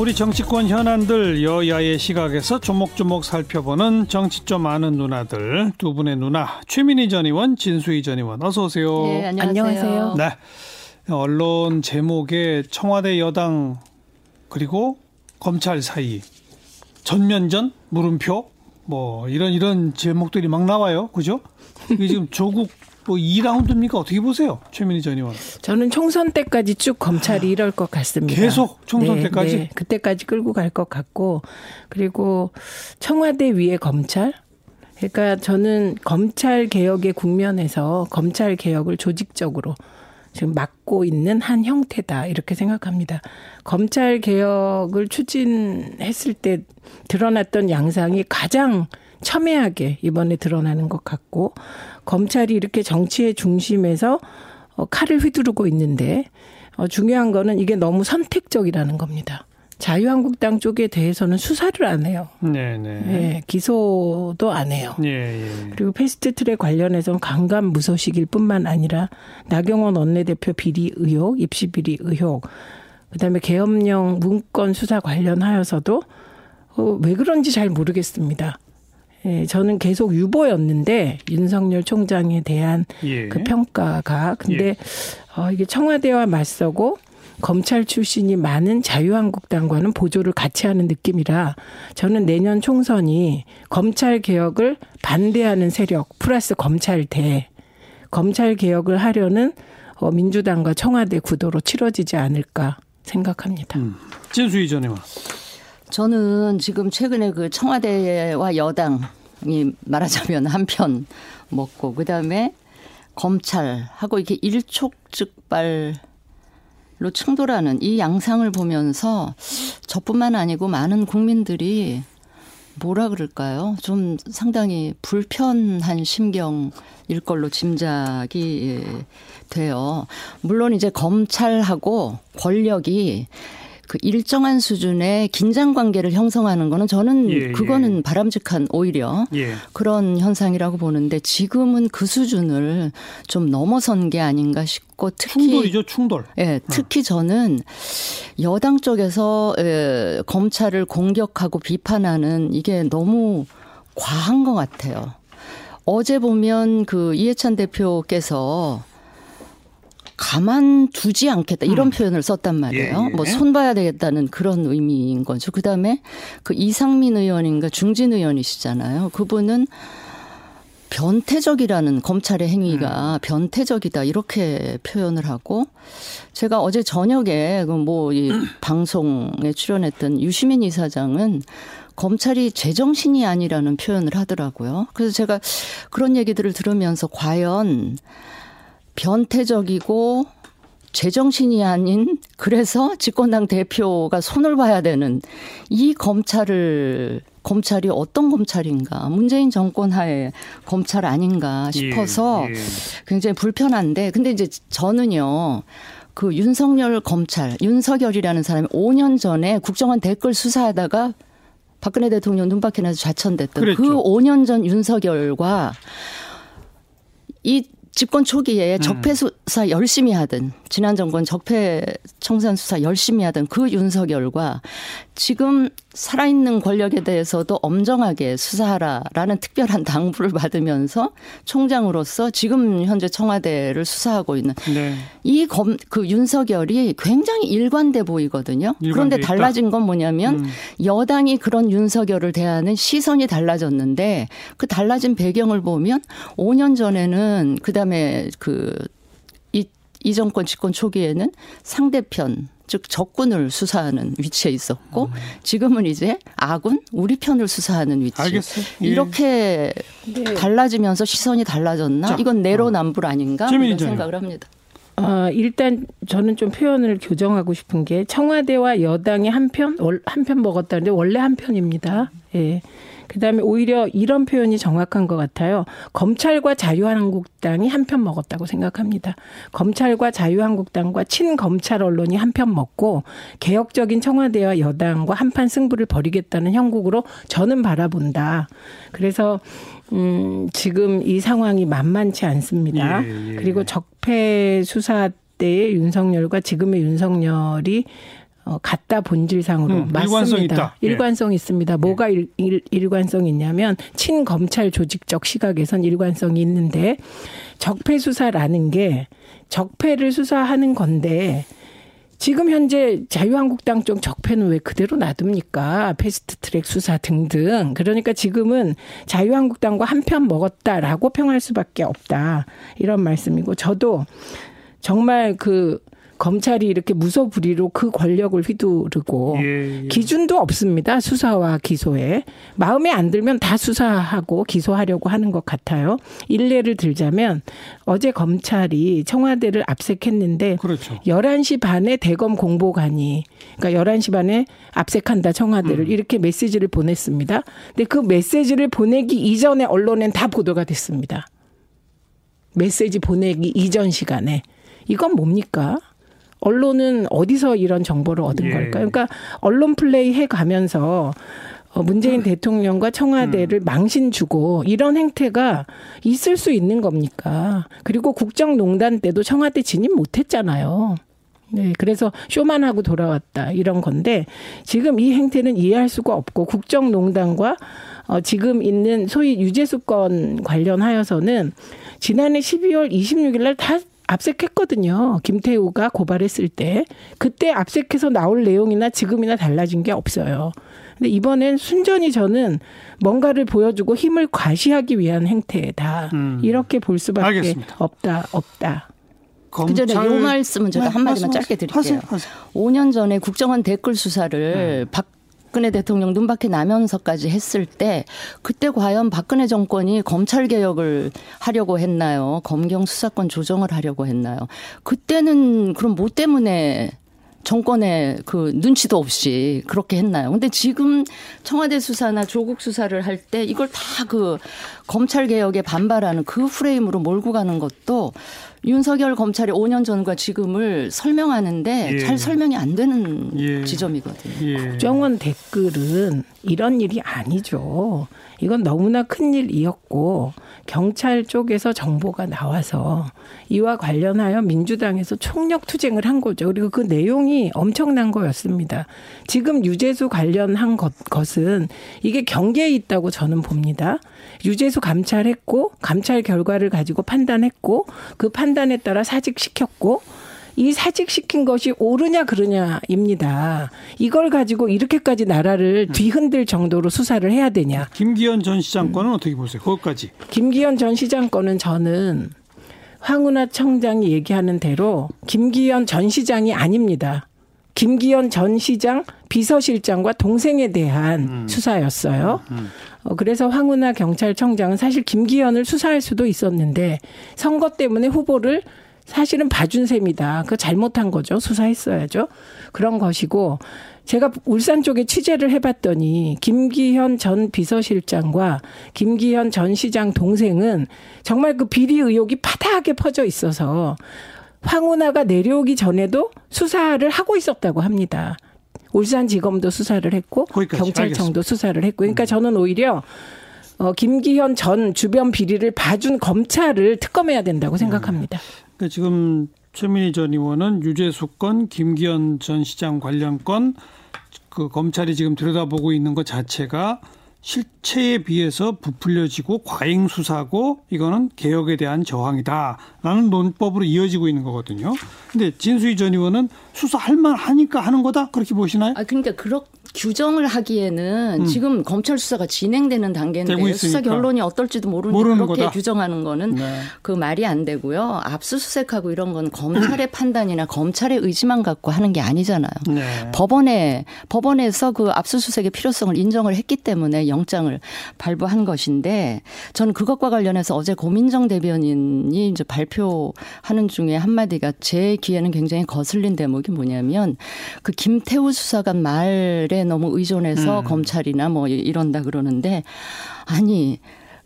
우리 정치권 현안들 여야의 시각에서 조목조목 살펴보는 정치 좀 아는 누나들 두 분의 누나 최민희 전 의원, 진수희 전 의원 어서 오세요. 네, 안녕하세요. 네. 언론 제목에 청와대 여당 그리고 검찰 사이 전면전 물음표 뭐 이런 이런 제목들이 막 나와요. 그죠? 이게 지금 조국 뭐 2라운드입니까? 어떻게 보세요? 최민희 전 의원. 저는 총선 때까지 쭉 검찰이 아, 이럴 것 같습니다. 계속 총선 네, 때까지? 네, 그때까지 끌고 갈 것 같고 그리고 청와대 위에 검찰 그러니까 저는 검찰 개혁의 국면에서 검찰 개혁을 조직적으로 지금 막고 있는 한 형태다 이렇게 생각합니다. 검찰 개혁을 추진했을 때 드러났던 양상이 가장 첨예하게 이번에 드러나는 것 같고 검찰이 이렇게 정치의 중심에서 어, 칼을 휘두르고 있는데 어, 중요한 거는 이게 너무 선택적이라는 겁니다. 자유한국당 쪽에 대해서는 수사를 안 해요. 네네. 네. 예, 기소도 안 해요. 예, 예. 그리고 패스트트랙 관련해서는 강간 무소식일 뿐만 아니라 나경원 원내대표 비리 의혹, 입시 비리 의혹, 그다음에 계엄령 문건 수사 관련하여서도 어, 왜 그런지 잘 모르겠습니다. 예, 저는 계속 유보였는데 윤석열 총장에 대한 예. 그 평가가 근데 예. 어, 이게 청와대와 맞서고 검찰 출신이 많은 자유한국당과는 보조를 같이 하는 느낌이라 저는 내년 총선이 검찰 개혁을 반대하는 세력 플러스 검찰 대 검찰 개혁을 하려는 어, 민주당과 청와대 구도로 치러지지 않을까 생각합니다. 음. 진수희 전 의원. 저는 지금 최근에 그 청와대와 여당이 말하자면 한편 먹고 그다음에 검찰하고 이렇게 일촉즉발로 충돌하는 이 양상을 보면서 저뿐만 아니고 많은 국민들이 뭐라 그럴까요? 좀 상당히 불편한 심경일 걸로 짐작이 돼요. 물론 이제 검찰하고 권력이 그 일정한 수준의 긴장 관계를 형성하는 거는 저는 예, 예. 그거는 예. 바람직한 오히려 예. 그런 현상이라고 보는데 지금은 그 수준을 좀 넘어선 게 아닌가 싶고 특히 충돌이죠 충돌. 예, 특히 저는 여당 쪽에서 에, 검찰을 공격하고 비판하는 이게 너무 과한 것 같아요. 어제 보면 그 이해찬 대표께서 가만두지 않겠다 이런 음. 표현을 썼단 말이에요. 예, 예. 뭐 손봐야 되겠다는 그런 의미인 거죠. 그다음에 그 이상민 의원인가 중진 의원이시잖아요. 그분은 변태적이라는 검찰의 행위가 음. 변태적이다 이렇게 표현을 하고 제가 어제 저녁에 그 뭐이 음. 방송에 출연했던 유시민 이사장은 검찰이 제정신이 아니라는 표현을 하더라고요. 그래서 제가 그런 얘기들을 들으면서 과연 변태적이고 제정신이 아닌 그래서 집권당 대표가 손을 봐야 되는 이 검찰을 검찰이 어떤 검찰인가 문재인 정권 하에 검찰 아닌가 싶어서 예, 예. 굉장히 불편한데 근데 이제 저는요 그 윤석열 검찰 윤석열이라는 사람이 5년 전에 국정원 댓글 수사하다가 박근혜 대통령 눈밖에 나서 좌천됐던 그랬죠. 그 5년 전 윤석열과 이 집권 초기에 음. 적폐 수사 열심히 하던 지난 정권 적폐 청산 수사 열심히 하던 그 윤석열과 지금 살아있는 권력에 대해서도 엄정하게 수사하라라는 특별한 당부를 받으면서 총장으로서 지금 현재 청와대를 수사하고 있는 네. 이검 그 윤석열이 굉장히 일관돼 보이거든요. 그런데 달라진 건 뭐냐면 음. 여당이 그런 윤석열을 대하는 시선이 달라졌는데 그 달라진 배경을 보면 5년 전에는 그다음에 그 이 정권 집권 초기에는 상대편 즉 적군을 수사하는 위치에 있었고 음. 지금은 이제 아군 우리 편을 수사하는 위치. 알겠어요. 예. 이렇게 네. 달라지면서 시선이 달라졌나? 자, 이건 내로남불 아닌가? 이런 생각을 합니다. 어, 일단 저는 좀 표현을 교정하고 싶은 게 청와대와 여당이 한편 한편 먹었다는데 원래 한 편입니다. 예. 그다음에 오히려 이런 표현이 정확한 것 같아요. 검찰과 자유한국당이 한 편 먹었다고 생각합니다. 검찰과 자유한국당과 친검찰 언론이 한 편 먹고 개혁적인 청와대와 여당과 한판 승부를 벌이겠다는 형국으로 저는 바라본다. 그래서 음, 지금 이 상황이 만만치 않습니다. 예, 예. 그리고 적폐 수사 때의 윤석열과 지금의 윤석열이 어, 같다 본질상으로 음, 맞습니다. 일관성 있다. 예. 일관성 예. 있습니다. 뭐가 일, 일, 일관성 있냐면 친검찰 조직적 시각에선 일관성이 있는데 적폐 수사라는 게 적폐를 수사하는 건데 지금 현재 자유한국당 쪽 적폐는 왜 그대로 놔둡니까? 패스트트랙 수사 등등. 그러니까 지금은 자유한국당과 한 편 먹었다라고 평할 수밖에 없다. 이런 말씀이고 저도 정말 그 검찰이 이렇게 무소불위로 그 권력을 휘두르고 예, 예. 기준도 없습니다. 수사와 기소에. 마음에 안 들면 다 수사하고 기소하려고 하는 것 같아요. 일례를 들자면 어제 검찰이 청와대를 압색했는데 그렇죠. 11시 반에 대검 공보관이 그러니까 11시 반에 압색한다 청와대를 음. 이렇게 메시지를 보냈습니다. 근데 그 메시지를 보내기 이전에 언론엔 다 보도가 됐습니다. 메시지 보내기 이전 시간에 이건 뭡니까? 언론은 어디서 이런 정보를 얻은 예. 걸까요? 그러니까 언론 플레이 해 가면서 어, 문재인 음. 대통령과 청와대를 음. 망신 주고 이런 행태가 있을 수 있는 겁니까? 그리고 국정농단 때도 청와대 진입 못 했잖아요. 네, 그래서 쇼만 하고 돌아왔다 이런 건데 지금 이 행태는 이해할 수가 없고 국정농단과 어, 지금 있는 소위 유재수 건 관련하여서는 지난해 12월 26일 날 다 압색했거든요. 김태우가 고발했을 때. 그때 압색해서 나올 내용이나 지금이나 달라진 게 없어요. 근데 이번엔 순전히 저는 뭔가를 보여주고 힘을 과시하기 위한 행태다. 음. 이렇게 볼 수밖에 알겠습니다. 없다, 없다. 그 전에 요 말씀은 제가 네, 한마디만 짧게 드릴게요. 하세요, 하세요. 5년 전에 국정원 댓글 수사를 음. 박 박근혜 대통령 눈밖에 나면서까지 했을 때 그때 과연 박근혜 정권이 검찰 개혁을 하려고 했나요? 검경 수사권 조정을 하려고 했나요? 그때는 그럼 뭐 때문에 정권의 그 눈치도 없이 그렇게 했나요? 근데 지금 청와대 수사나 조국 수사를 할 때 이걸 다 그 검찰 개혁에 반발하는 그 프레임으로 몰고 가는 것도 윤석열 검찰이 5년 전과 지금을 설명하는데 예. 잘 설명이 안 되는 예. 지점이거든요. 예. 국정원 댓글은 이런 일이 아니죠. 이건 너무나 큰 일이었고 경찰 쪽에서 정보가 나와서 이와 관련하여 민주당에서 총력 투쟁을 한 거죠. 그리고 그 내용이 엄청난 거였습니다. 지금 유재수 관련한 것, 것은 이게 경계에 있다고 저는 봅니다. 유재수 감찰했고 감찰 결과를 가지고 판단했고 그 판단에 따라 사직시켰고 이 사직시킨 것이 옳으냐 그르냐입니다. 이걸 가지고 이렇게까지 나라를 음. 뒤흔들 정도로 수사를 해야 되냐. 김기현 전 시장 건은 음. 어떻게 보세요? 그것까지. 김기현 전 시장 건은 저는 황운하 청장이 얘기하는 대로 김기현 전 시장이 아닙니다. 김기현 전 시장 비서실장과 동생에 대한 음. 수사였어요. 음. 음. 어, 그래서 황운하 경찰청장은 사실 김기현을 수사할 수도 있었는데 선거 때문에 후보를 사실은 봐준 셈이다. 그 잘못한 거죠. 수사했어야죠. 그런 것이고 제가 울산 쪽에 취재를 해봤더니 김기현 전 비서실장과 김기현 전 시장 동생은 정말 그 비리 의혹이 파다하게 퍼져 있어서 황운하가 내려오기 전에도 수사를 하고 있었다고 합니다. 울산지검도 수사를 했고 경찰청도 알겠습니다. 수사를 했고 그러니까 음. 저는 오히려 어, 김기현 전 주변 비리를 봐준 검찰을 특검해야 된다고 생각합니다. 음. 그러니까 지금 최민희 전 의원은 유재수 건, 김기현 전 시장 관련 건, 그 검찰이 지금 들여다보고 있는 것 자체가 실체에 비해서 부풀려지고 과잉 수사고 이거는 개혁에 대한 저항이다라는 논법으로 이어지고 있는 거거든요. 근데 진수희 전 의원은 수사할 만하니까 하는 거다 그렇게 보시나요? 아 그러니까 그렇 규정을 하기에는 음. 지금 검찰 수사가 진행되는 단계인데 수사 결론이 어떨지도 모르는데 그렇게 거다. 규정하는 거는 네. 그 말이 안 되고요. 압수수색하고 이런 건 검찰의 판단이나 검찰의 의지만 갖고 하는 게 아니잖아요. 네. 법원에 법원에서 그 압수수색의 필요성을 인정을 했기 때문에 영장을 발부한 것인데 저는 그것과 관련해서 어제 고민정 대변인이 이제 발표하는 중에 한마디가 제 귀에는 굉장히 거슬린 대목이 뭐냐면 그 김태우 수사관 말에 너무 의존해서 음. 검찰이나 뭐 이런다 그러는데 아니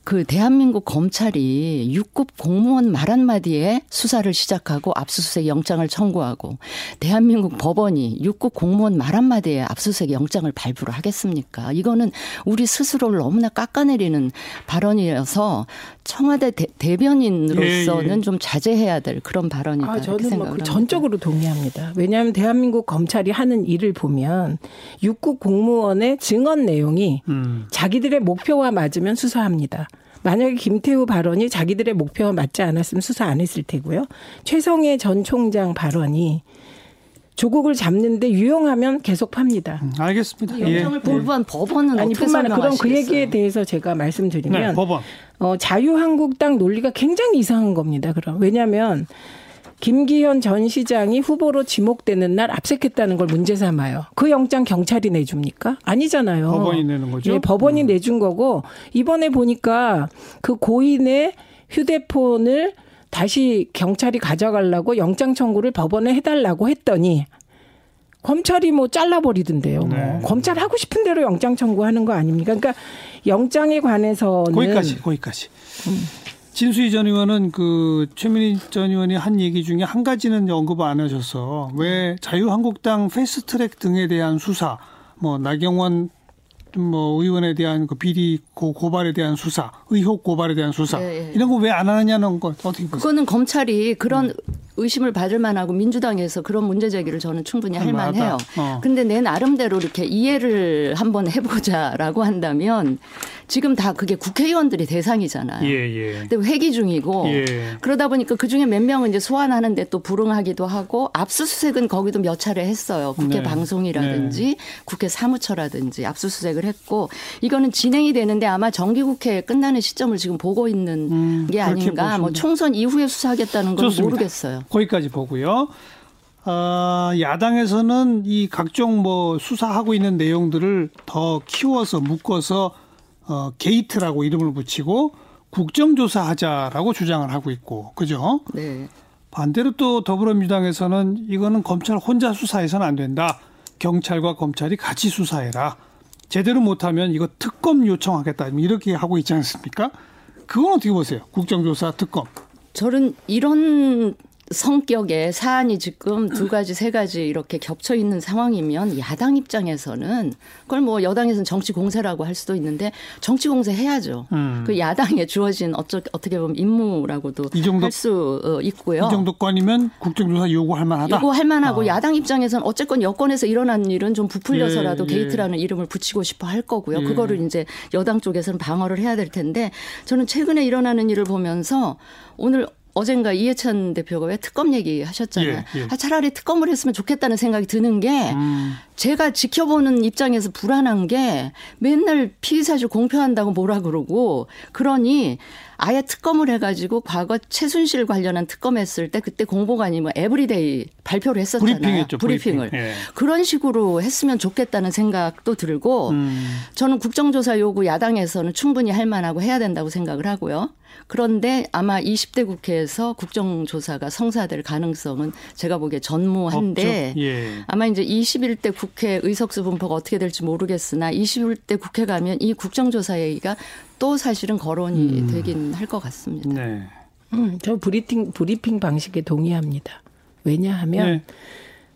그 대한민국 검찰이 6급 공무원 말 한마디에 수사를 시작하고 압수수색 영장을 청구하고 대한민국 법원이 6급 공무원 말 한마디에 압수수색 영장을 발부를 하겠습니까? 이거는 우리 스스로를 너무나 깎아내리는 발언이어서 청와대 대, 변인으로서는 예, 예. 좀 자제해야 될 그런 발언이다. 아, 저는 뭐 전적으로 동의합니다. 왜냐하면 대한민국 검찰이 하는 일을 보면 육국 공무원의 증언 내용이 음. 자기들의 목표와 맞으면 수사합니다. 만약에 김태우 발언이 자기들의 목표와 맞지 않았으면 수사 안 했을 테고요. 최성해 전 총장 발언이 조국을 잡는데 유용하면 계속 팝니다. 음, 알겠습니다. 영장을 예. 불부한 법원은 아니 뿐만 아니라 그럼 그 얘기에 대해서 제가 말씀드리면 네, 법원. 어, 자유한국당 논리가 굉장히 이상한 겁니다. 그럼 왜냐하면 김기현 전 시장이 후보로 지목되는 날 압색했다는 걸 문제 삼아요. 그 영장 경찰이 내줍니까? 아니잖아요. 법원이 내는 거죠. 예, 법원이 음. 내준 거고 이번에 보니까 그 고인의 휴대폰을 다시 경찰이 가져가려고 영장 청구를 법원에 해달라고 했더니 검찰이 뭐 잘라버리던데요. 뭐. 네. 검찰 하고 싶은 대로 영장 청구하는 거 아닙니까? 그러니까 영장에 관해서는 거기까지 거기까지. 음. 진수희 전 의원은 그 최민희 전 의원이 한 얘기 중에 한 가지는 언급 안 하셔서 왜 자유한국당 패스트트랙 등에 대한 수사, 뭐 나경원 뭐 의원에 대한 그 비리 고, 고발에 대한 수사, 의혹 고발에 대한 수사 네, 네. 이런 거 왜 안 하느냐는 거 어떻게 보세요? 그거는 검찰이 그런 음. 의심을 받을 만하고 민주당에서 그런 문제 제기를 저는 충분히 할 만해요. 어. 근데 내 나름대로 이렇게 이해를 한번 해보자라고 한다면 지금 다 그게 국회의원들이 대상이잖아요. 예, 예. 근데 회기 중이고 예. 그러다 보니까 그 중에 몇 명은 이제 소환하는데 또 불응하기도 하고 압수수색은 거기도 몇 차례 했어요. 국회 네. 방송이라든지 네. 국회 사무처라든지 압수수색을 했고 이거는 진행이 되는데 아마 정기국회 끝나는 시점을 지금 보고 있는 음, 게 아닌가. 뭐 총선 이후에 수사하겠다는 건 좋습니다. 모르겠어요. 거기까지 보고요. 어, 야당에서는 이 각종 뭐 수사하고 있는 내용들을 더 키워서 묶어서 어, 게이트라고 이름을 붙이고 국정조사하자라고 주장을 하고 있고, 그죠? 네. 반대로 또 더불어민주당에서는 이거는 검찰 혼자 수사해서는 안 된다. 경찰과 검찰이 같이 수사해라. 제대로 못하면 이거 특검 요청하겠다. 이렇게 하고 있지 않습니까? 그건 어떻게 보세요? 국정조사 특검. 저는 이런 성격의 사안이 지금 두 가지, 세 가지 이렇게 겹쳐 있는 상황이면 야당 입장에서는 그걸 뭐 여당에서는 정치 공세라고 할 수도 있는데 정치 공세 해야죠. 음. 그 야당에 주어진 어쩌, 어떻게 보면 임무라고도 할수 어, 있고요. 이 정도 건이면 국정조사 요구할 만하다. 요구할 만하고 어. 야당 입장에서는 어쨌건 여권에서 일어난 일은 좀 부풀려서라도 예, 예. 게이트라는 이름을 붙이고 싶어 할 거고요. 예. 그거를 이제 여당 쪽에서는 방어를 해야 될 텐데 저는 최근에 일어나는 일을 보면서 오늘 어젠가 이해찬 대표가 왜 특검 얘기 하셨잖아요. 예, 예. 아, 차라리 특검을 했으면 좋겠다는 생각이 드는 게 음. 제가 지켜보는 입장에서 불안한 게 맨날 피의 사실 공표한다고 뭐라 그러고 그러니 아예 특검을 해가지고 과거 최순실 관련한 특검 했을 때 그때 공보관이 뭐 everyday 발표를 했었잖아요. 브리핑했죠, 브리핑을. 브리핑. 예. 그런 식으로 했으면 좋겠다는 생각도 들고 음. 저는 국정조사 요구 야당에서는 충분히 할 만하고 해야 된다고 생각을 하고요. 그런데 아마 20대 국회에 서 국정조사가 성사될 가능성은 제가 보기에 전무한데 예. 아마 이제 21대 국회 의석수 분포가 어떻게 될지 모르겠으나 21대 국회 가면 이 국정조사 얘기가 또 사실은 거론이 음. 되긴 할 것 같습니다. 네. 음, 저 브리핑 브리핑 방식에 동의합니다. 왜냐하면 네.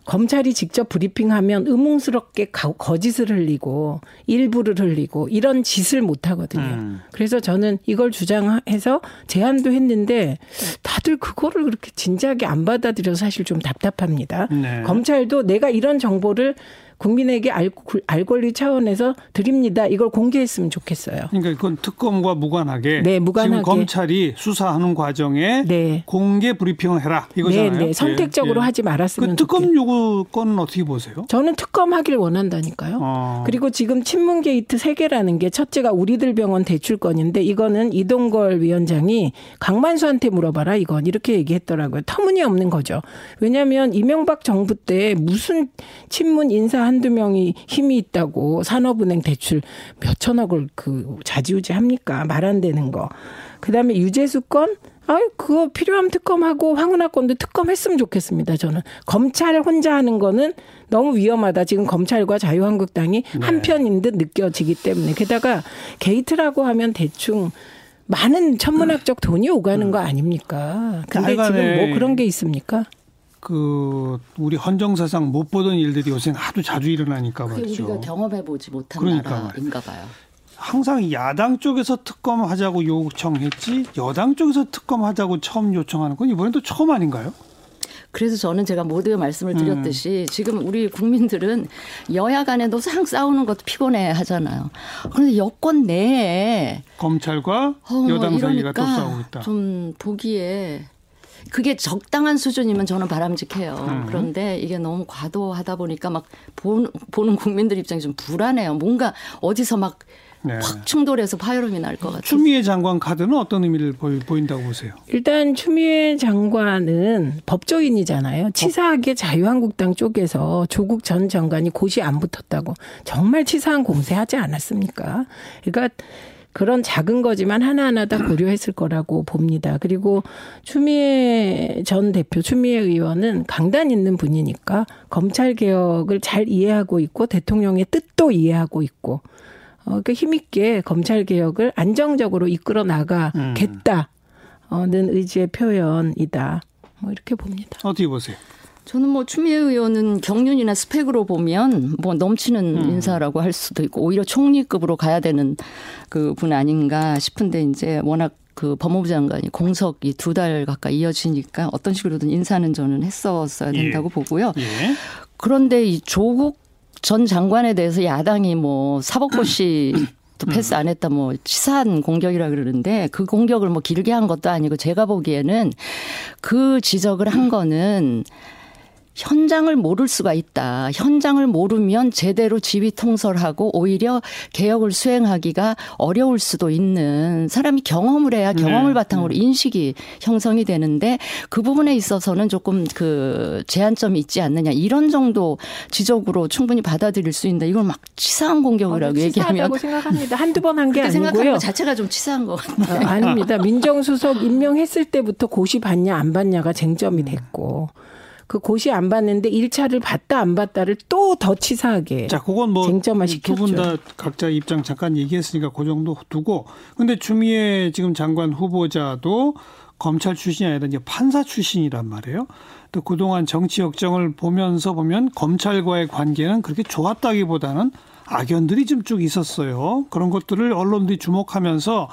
검찰이 직접 브리핑하면 의문스럽게 거짓을 흘리고 일부를 흘리고 이런 짓을 못 하거든요. 음. 그래서 저는 이걸 주장해서 제안도 했는데 다들 그거를 그렇게 진지하게 안 받아들여서 사실 좀 답답합니다. 네. 검찰도 내가 이런 정보를 국민에게 알, 알 권리 차원에서 드립니다. 이걸 공개했으면 좋겠어요. 그러니까 그건 특검과 무관하게, 네, 무관하게. 지금 검찰이 수사하는 과정에 네. 공개 브리핑을 해라 이거잖아요. 네, 네. 선택적으로 예, 예. 하지 말았으면. 그 특검 요구건은 어떻게 보세요? 저는 특검 하길 원한다니까요. 어. 그리고 지금 친문 게이트 세 개라는 게 첫째가 우리들 병원 대출 건인데 이거는 이동걸 위원장이 강만수한테 물어봐라 이건 이렇게 얘기했더라고요. 터무니없는 거죠. 왜냐하면 이명박 정부 때 무슨 친문 인사 한두 명이 힘이 있다고 산업은행 대출 몇 천억을 그 자지우지 합니까? 말 안 되는 거. 그 다음에 유재수 건? 아이, 그거 필요하면 특검하고 황운하 건도 특검했으면 좋겠습니다. 저는. 검찰 혼자 하는 거는 너무 위험하다. 지금 검찰과 자유한국당이 네. 한편인 듯 느껴지기 때문에. 게다가 게이트라고 하면 대충 많은 천문학적 돈이 오가는 거 아닙니까? 근데 지금 뭐 그런 게 있습니까? 그 우리 헌정사상 못 보던 일들이 요새 하도 자주 일어나니까 말이죠. 우리가 경험해 보지 못한 그러니까 나라인가 봐요. 항상 야당 쪽에서 특검하자고 요청했지 여당 쪽에서 특검하자고 처음 요청하는 건 이번엔 또 처음 아닌가요? 그래서 저는 제가 모두에 말씀을 드렸듯이 음. 지금 우리 국민들은 여야 간에도 상 싸우는 것도 피곤해 하잖아요. 그런데 여권 내에 검찰과 어, 뭐 여당 사이가 또 싸우고 있다. 좀 보기에 그게 적당한 수준이면 저는 바람직해요. 음. 그런데 이게 너무 과도하다 보니까 막 보는, 보는 국민들 입장이 좀 불안해요. 뭔가 어디서 막 네. 확 충돌해서 파열음이 날 것 같아요. 추미애 장관 카드는 어떤 의미를 보인다고 보세요? 일단 추미애 장관은 법조인이잖아요. 치사하게 자유한국당 쪽에서 조국 전 장관이 고시 안 붙었다고 정말 치사한 공세하지 않았습니까? 그러니까 그런 작은 거지만 하나하나 다 고려했을 거라고 봅니다. 그리고 추미애 전 대표, 추미애 의원은 강단 있는 분이니까 검찰 개혁을 잘 이해하고 있고 대통령의 뜻도 이해하고 있고 어, 그 힘있게 검찰 개혁을 안정적으로 이끌어 나가겠다는 의지의 표현이다. 뭐 이렇게 봅니다. 어떻게 보세요? 저는 뭐 추미애 의원은 경륜이나 스펙으로 보면 뭐 넘치는 음. 인사라고 할 수도 있고 오히려 총리급으로 가야 되는 그 분 아닌가 싶은데 이제 워낙 그 법무부 장관이 공석이 두 달 가까이 이어지니까 어떤 식으로든 인사는 저는 했었어야 된다고 예. 보고요. 예. 그런데 이 조국 전 장관에 대해서 야당이 뭐 사법고 씨또 패스 안 했다 뭐 치사한 공격이라 그러는데 그 공격을 뭐 길게 한 것도 아니고 제가 보기에는 그 지적을 한 거는 현장을 모를 수가 있다. 현장을 모르면 제대로 지휘 통솔하고 오히려 개혁을 수행하기가 어려울 수도 있는 사람이 경험을 해야 경험을 네. 바탕으로 네. 인식이 형성이 되는데 그 부분에 있어서는 조금 그 제한점이 있지 않느냐 이런 정도 지적으로 충분히 받아들일 수 있는데 이걸 막 치사한 공격이라고 어, 얘기하면 생각합니다. 한두 번 한 게 아니고요. 생각하는 것 자체가 좀 치사한 것 같아요. 어, 아닙니다. 민정수석 임명했을 때부터 고시 받냐 안 받냐가 쟁점이 됐고 그 고시 안 받는데 1차를 받다 안 받다를 또 더 치사하게 자, 그건 뭐 쟁점화 시켰죠. 두분 다 각자 입장 잠깐 얘기했으니까 그 정도 두고 근데 주미애 지금 장관 후보자도 검찰 출신이 아니라 이제 판사 출신이란 말이에요. 또 그동안 정치 역정을 보면서 보면 검찰과의 관계는 그렇게 좋았다기보다는 악연들이 좀 쭉 있었어요. 그런 것들을 언론들이 주목하면서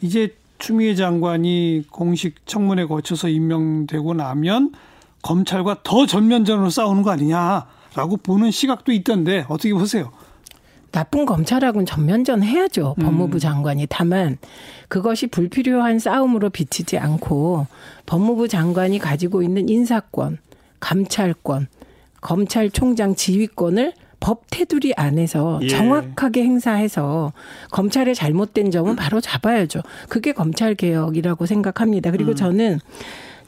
이제 추미애 장관이 공식 청문회 거쳐서 임명되고 나면 검찰과 더 전면전으로 싸우는 거 아니냐라고 보는 시각도 있던데 어떻게 보세요? 나쁜 검찰하고는 전면전 해야죠. 음. 법무부 장관이. 다만 그것이 불필요한 싸움으로 비치지 않고 법무부 장관이 가지고 있는 인사권, 감찰권, 검찰총장 지휘권을 법 테두리 안에서 예. 정확하게 행사해서 검찰의 잘못된 점은 바로 잡아야죠. 그게 검찰 개혁이라고 생각합니다. 그리고 음. 저는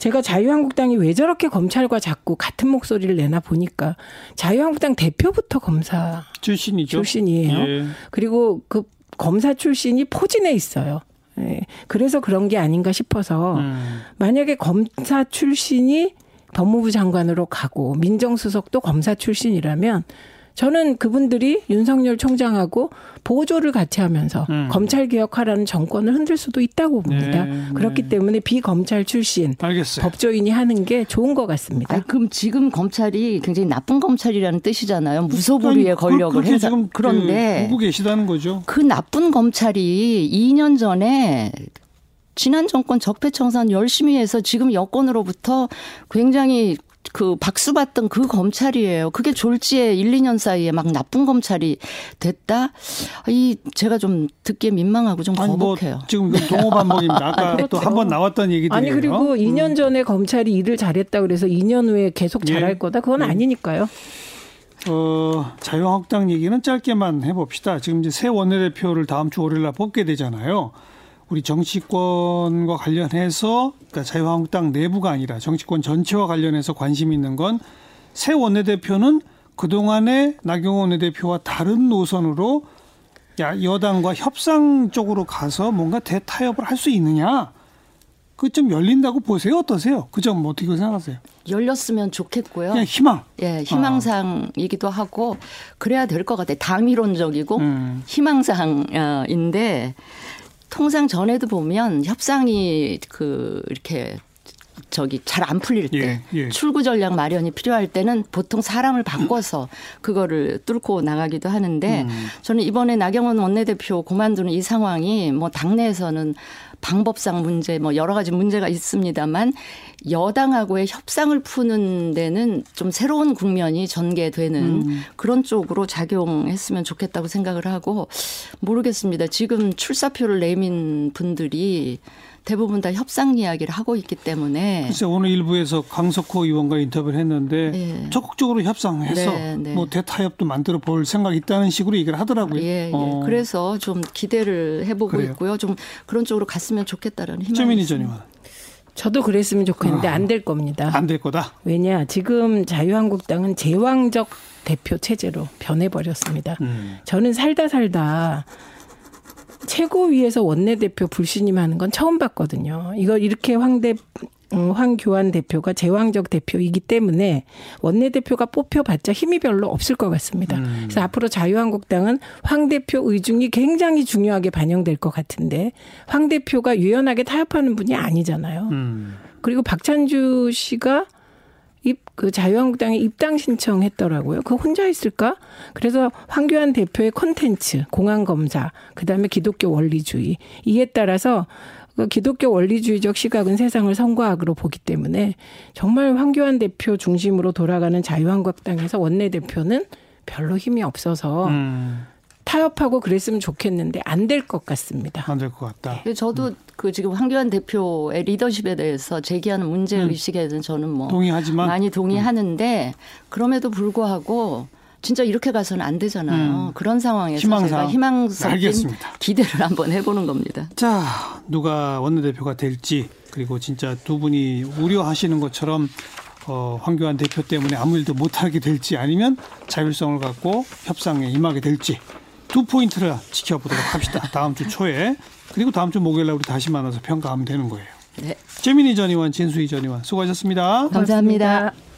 제가 자유한국당이 왜 저렇게 검찰과 자꾸 같은 목소리를 내나 보니까 자유한국당 대표부터 검사 출신이죠. 출신이에요. 예. 그리고 그 검사 출신이 포진해 있어요. 예. 그래서 그런 게 아닌가 싶어서 음. 만약에 검사 출신이 법무부 장관으로 가고 민정수석도 검사 출신이라면 저는 그분들이 윤석열 총장하고 보조를 같이 하면서 음. 검찰 개혁하라는 정권을 흔들 수도 있다고 봅니다. 네, 그렇기 네. 때문에 비검찰 출신 알겠어요. 법조인이 하는 게 좋은 것 같습니다. 아, 그럼 지금 검찰이 굉장히 나쁜 검찰이라는 뜻이잖아요. 무소불위의 권력을 해서 그런데 보고 계시다는 거죠. 그 나쁜 검찰이 2년 전에 지난 정권 적폐청산 열심히 해서 지금 여권으로부터 굉장히 그 박수 받던 그 검찰이에요. 그게 졸지에 1, 2년 사이에 막 나쁜 검찰이 됐다. 이 제가 좀 듣기에 민망하고 좀 거북해요. 뭐 지금 동호 반복입니다. 아까 그렇죠. 또한 번 나왔던 얘기들이에요. 아니 그리고 2년 음. 전에 검찰이 일을 잘했다 그래서 2년 후에 계속 잘할 예. 거다. 그건 예. 아니니까요. 어, 자유한국당 얘기는 짧게만 해봅시다. 지금 이제 새 원내대표를 다음 주 월요일 날 뽑게 되잖아요. 우리 정치권과 관련해서 그러니까 자유한국당 내부가 아니라 정치권 전체와 관련해서 관심 있는 건 새 원내대표는 그동안의 나경원 원내대표와 다른 노선으로 야, 여당과 협상 쪽으로 가서 뭔가 대타협을 할 수 있느냐. 그좀 열린다고 보세요. 어떠세요? 그 점 어떻게 생각하세요? 열렸으면 좋겠고요. 그냥 희망. 예, 희망상이기도 어. 하고 그래야 될 것 같아요. 당위론적이고 음. 희망상인데 통상 전에도 보면 협상이 그 이렇게 저기 잘 안 풀릴 때 예, 예. 출구 전략 마련이 필요할 때는 보통 사람을 바꿔서 그거를 뚫고 나가기도 하는데 음. 저는 이번에 나경원 원내대표 그만두는 이 상황이 뭐 당내에서는 방법상 문제 뭐 여러 가지 문제가 있습니다만 여당하고의 협상을 푸는 데는 좀 새로운 국면이 전개되는 음. 그런 쪽으로 작용했으면 좋겠다고 생각을 하고 모르겠습니다. 지금 출사표를 내민 분들이 대부분 다 협상 이야기를 하고 있기 때문에. 글쎄 오늘 일부에서 강석호 의원과 인터뷰를 했는데 네. 적극적으로 협상해서 네, 네. 뭐 대타협도 만들어 볼 생각이 있다는 식으로 얘기를 하더라고요. 예, 예. 어. 그래서 좀 기대를 해보고 그래요. 있고요. 좀 그런 쪽으로 갔으면 좋겠다라는 희망이 최민희 전 의원. 저도 그랬으면 좋겠는데 아, 안될 겁니다. 안 될 거다. 왜냐 지금 자유한국당은 제왕적 대표 체제로 변해버렸습니다. 음. 저는 살다 살다 최고위에서 원내대표 불신임하는 건 처음 봤거든요. 이거 이렇게 황대 음, 황교안 대표가 제왕적 대표이기 때문에 원내대표가 뽑혀봤자 힘이 별로 없을 것 같습니다. 음. 그래서 앞으로 자유한국당은 황 대표 의중이 굉장히 중요하게 반영될 것 같은데 황 대표가 유연하게 타협하는 분이 아니잖아요. 음. 그리고 박찬주 씨가 입, 그 자유한국당에 입당 신청했더라고요. 그 혼자 있을까? 그래서 황교안 대표의 콘텐츠, 공안 검사, 그 다음에 기독교 원리주의. 이에 따라서 그 기독교 원리주의적 시각은 세상을 성과학으로 보기 때문에 정말 황교안 대표 중심으로 돌아가는 자유한국당에서 원내대표는 별로 힘이 없어서 음. 타협하고 그랬으면 좋겠는데 안 될 것 같습니다. 안 될 것 같다. 저도 음. 그 지금 황교안 대표의 리더십에 대해서 제기하는 문제 의식에 대해서 저는 뭐 동의하지만 많이 동의하는데 그럼에도 불구하고 진짜 이렇게 가서는 안 되잖아요. 음. 그런 상황에서 희망상. 제가 희망적인 기대를 한번 해보는 겁니다. 자, 누가 원내대표가 될지 그리고 진짜 두 분이 우려하시는 것처럼 어, 황교안 대표 때문에 아무 일도 못하게 될지 아니면 자율성을 갖고 협상에 임하게 될지 두 포인트를 지켜보도록 합시다. 다음 주 초에 그리고 다음 주 목요일에 우리 다시 만나서 평가하면 되는 거예요. 네. 재민이 전 의원, 진수희 전 의원 수고하셨습니다 감사합니다. 감사합니다.